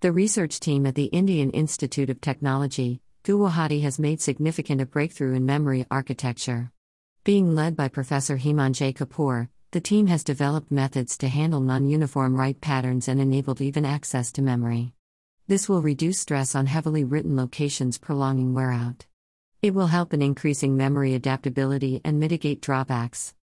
The research team at the Indian Institute of Technology, Guwahati has made significant a breakthrough in memory architecture. Being led by Professor Hemangee Kapoor, the team has developed methods to handle non uniform write patterns and enabled even access to memory. This will reduce stress on heavily written locations, prolonging wear out. It will help in increasing memory adaptability and mitigate drawbacks.